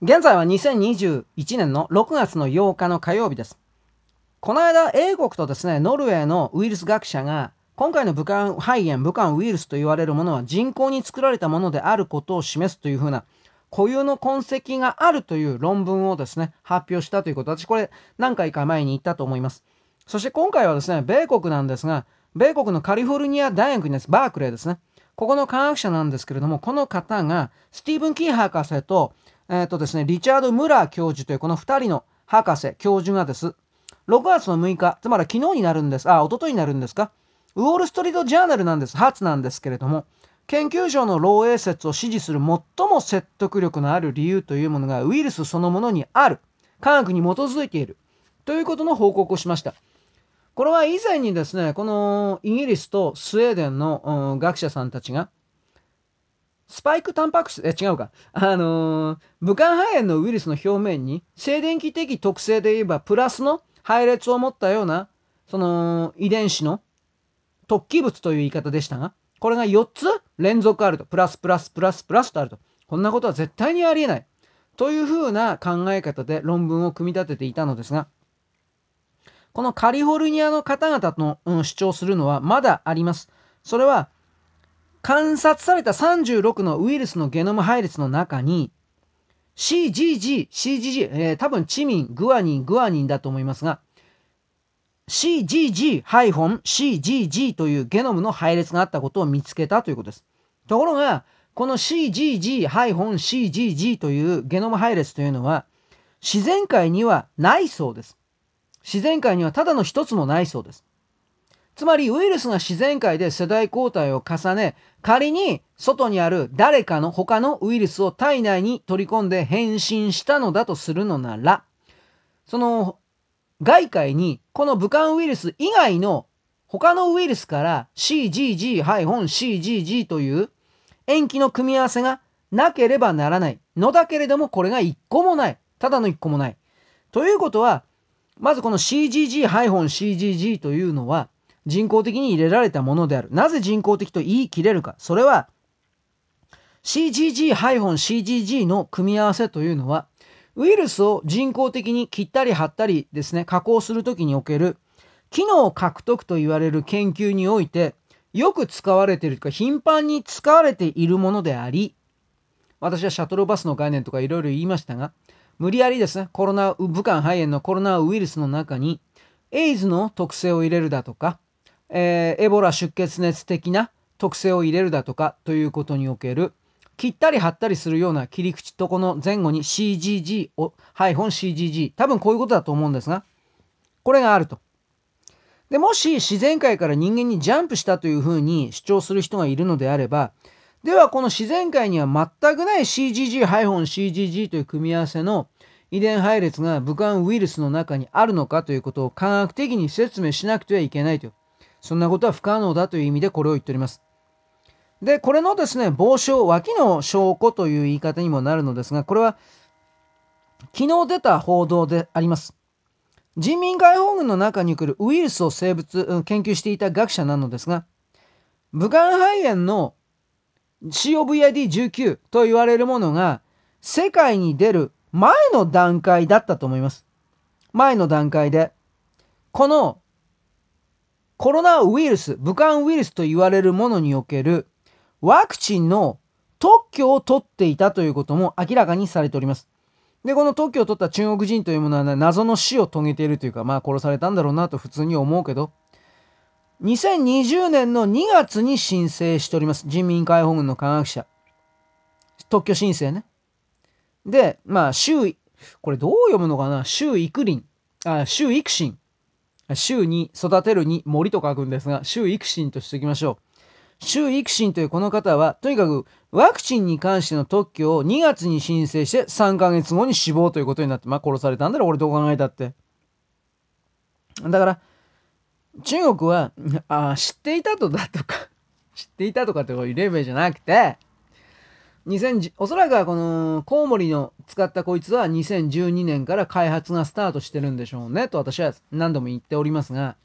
現在は2021年の6月の8日の火曜日です。この間、英国とですね、ノルウェーのウイルス学者が、今回の武漢肺炎、武漢ウイルスと言われるものは人工に作られたものであることを示すというふうな、固有の痕跡があるという論文をですね、発表したということ。私これ何回か前に言ったと思います。そして今回はですね、米国なんですが、米国のカリフォルニア大学にです、バークレーですね。ここの科学者なんですけれども、この方が、スティーブン・キー博士と、えっ、ー、とですね、リチャード・ムラー教授というこの2人の博士、教授がです、6月の6日、つまり昨日になるんです、あ、一昨日になるんですか、ウォール・ストリート・ジャーナルなんです、初なんですけれども、研究所の漏洩説を支持する最も説得力のある理由というものがウイルスそのものにある。科学に基づいている。ということの報告をしました。これは以前にですね、このイギリスとスウェーデンの、学者さんたちが、スパイクタンパク質、え、違うか。あのー、武漢肺炎のウイルスの表面に、静電気的特性で言えば、プラスの配列を持ったような、その、遺伝子の突起物という言い方でしたが、これが4つ連続あると。プラスプラスプラスプラスとあると。こんなことは絶対にありえない。というふうな考え方で論文を組み立てていたのですが、このカリフォルニアの方々の、うん、主張するのはまだあります。それは、観察された36のウイルスのゲノム配列の中に、CGG、CGG、えー、多分チミン、グアニン、グアニンだと思いますが、CGG-CGG というゲノムの配列があったことを見つけたということです。ところが、この CGG-CGG というゲノム配列というのは、自然界にはないそうです。自然界にはただの一つもないそうです。つまりウイルスが自然界で世代交代を重ね、仮に外にある誰かの他のウイルスを体内に取り込んで変身したのだとするのなら、その外界にこの武漢ウイルス以外の他のウイルスから CGG-CGG という塩基の組み合わせがなければならないのだけれどもこれが一個もない。ただの一個もない。ということはまずこの CGG-CGG というのは人工的に入れられたものである。なぜ人工的と言い切れるか。それは CGG-CGG の組み合わせというのはウイルスを人工的に切ったり貼ったりですね、加工するときにおける機能獲得と言われる研究においてよく使われているとか頻繁に使われているものであり、私はシャトルバスの概念とかいろいろ言いましたが、無理やりですね、コロナ、武漢肺炎のコロナウイルスの中に、エイズの特性を入れるだとか、えー、エボラ出血熱的な特性を入れるだとかということにおける、切ったり貼ったりするような切り口とこの前後に CGG を、ハイフォン CGG、多分こういうことだと思うんですが、これがあると。で、もし自然界から人間にジャンプしたというふうに主張する人がいるのであれば、ではこの自然界には全くない CGG-CGG という組み合わせの遺伝配列が武漢ウイルスの中にあるのかということを科学的に説明しなくてはいけないと。そんなことは不可能だという意味でこれを言っております。で、これのですね、傍証、脇の証拠という言い方にもなるのですが、これは昨日出た報道であります。人民解放軍の中に来るウイルスを生物、研究していた学者なのですが、武漢肺炎の COVID-19 と言われるものが世界に出る前の段階だったと思います。前の段階で、このコロナウイルス、武漢ウイルスと言われるものにおけるワクチンの特許を取っていたということも明らかにされております。で、この特許を取った中国人というものは、ね、謎の死を遂げているというか、まあ殺されたんだろうなと普通に思うけど、2020年の2月に申請しております。人民解放軍の科学者。特許申請ね。で、まあ、周囲、これどう読むのかな？周育林。あ、周育心。周に育てるに森と書くんですが、周育心としておきましょう。周育心というこの方は、とにかくワクチンに関しての特許を2月に申請して3ヶ月後に死亡ということになって、まあ殺されたんだろ、俺どう考えたって。だから、中国は、あ知っていたとだとか知っていたとかっていうレベルじゃなくて、2010おそらくはこのコウモリの使ったこいつは2012年から開発がスタートしてるんでしょうねと私は何度も言っておりますが、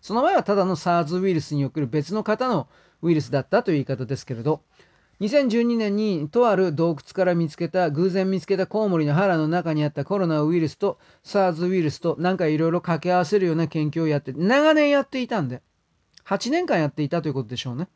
その前はただの SARS ウイルスにおける別の型のウイルスだったという言い方ですけれど、2012年にとある洞窟から見つけた偶然見つけたコウモリの腹の中にあったコロナウイルスと SARS ウイルスとなんかいろいろ掛け合わせるような研究をやって長年やっていたんで8年間やっていたということでしょうね。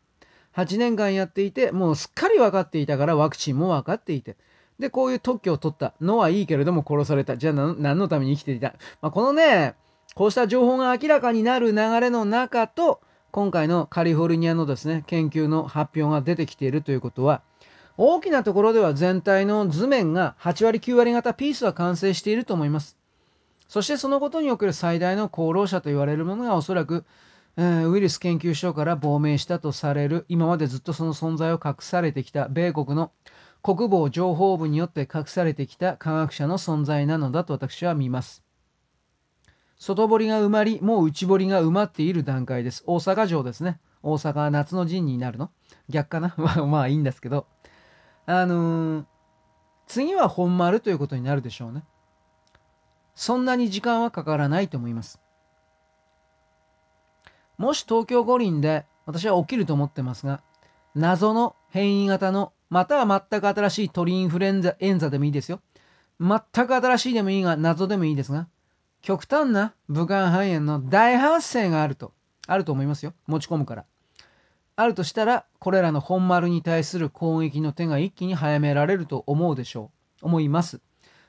8年間やっていてもうすっかり分かっていたからワクチンも分かっていて。でこういう特許を取った。のはいいけれども殺された。じゃあ何のために生きていた、まあ、このねこうした情報が明らかになる流れの中と今回のカリフォルニアのですね研究の発表が出てきているということは大きなところでは全体の図面が8割9割方ピースは完成していると思います。そしてそのことにおける最大の功労者と言われるものがおそらく、ウイルス研究所から亡命したとされる今までずっとその存在を隠されてきた米国の国防情報部によって隠されてきた科学者の存在なのだと私は見ます。外堀が埋まり、もう内堀が埋まっている段階です。大阪城ですね。大阪は夏の陣になるの逆かな？まあいいんですけど。あのー、次は本丸ということになるでしょうね。そんなに時間はかからないと思います。もし東京五輪で私は起きると思ってますが、謎の変異型の、または全く新しい鳥インフルエンザエンザでもいいですよ。全く新しいでもいいが、謎でもいいですが、極端な武漢肺炎の大発生があると、あると思いますよ。持ち込むから。あるとしたらこれらの本丸に対する攻撃の手が一気に早められると思うでしょう思います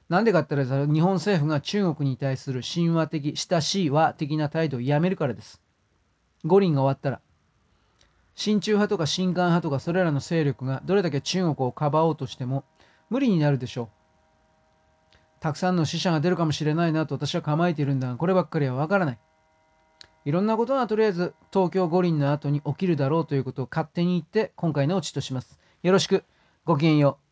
なんでかって言ったら日本政府が中国に対する神話的親しい和的な態度をやめるからです五輪が終わったら親中派とか親韓派とかそれらの勢力がどれだけ中国をかばおうとしても無理になるでしょうたくさんの死者が出るかもしれないなと私は構えているんだがこればっかりはわからないいろんなことがとりあえず東京五輪の後に起きるだろうということを勝手に言って今回のオチとします。よろしく。ごきげんよう。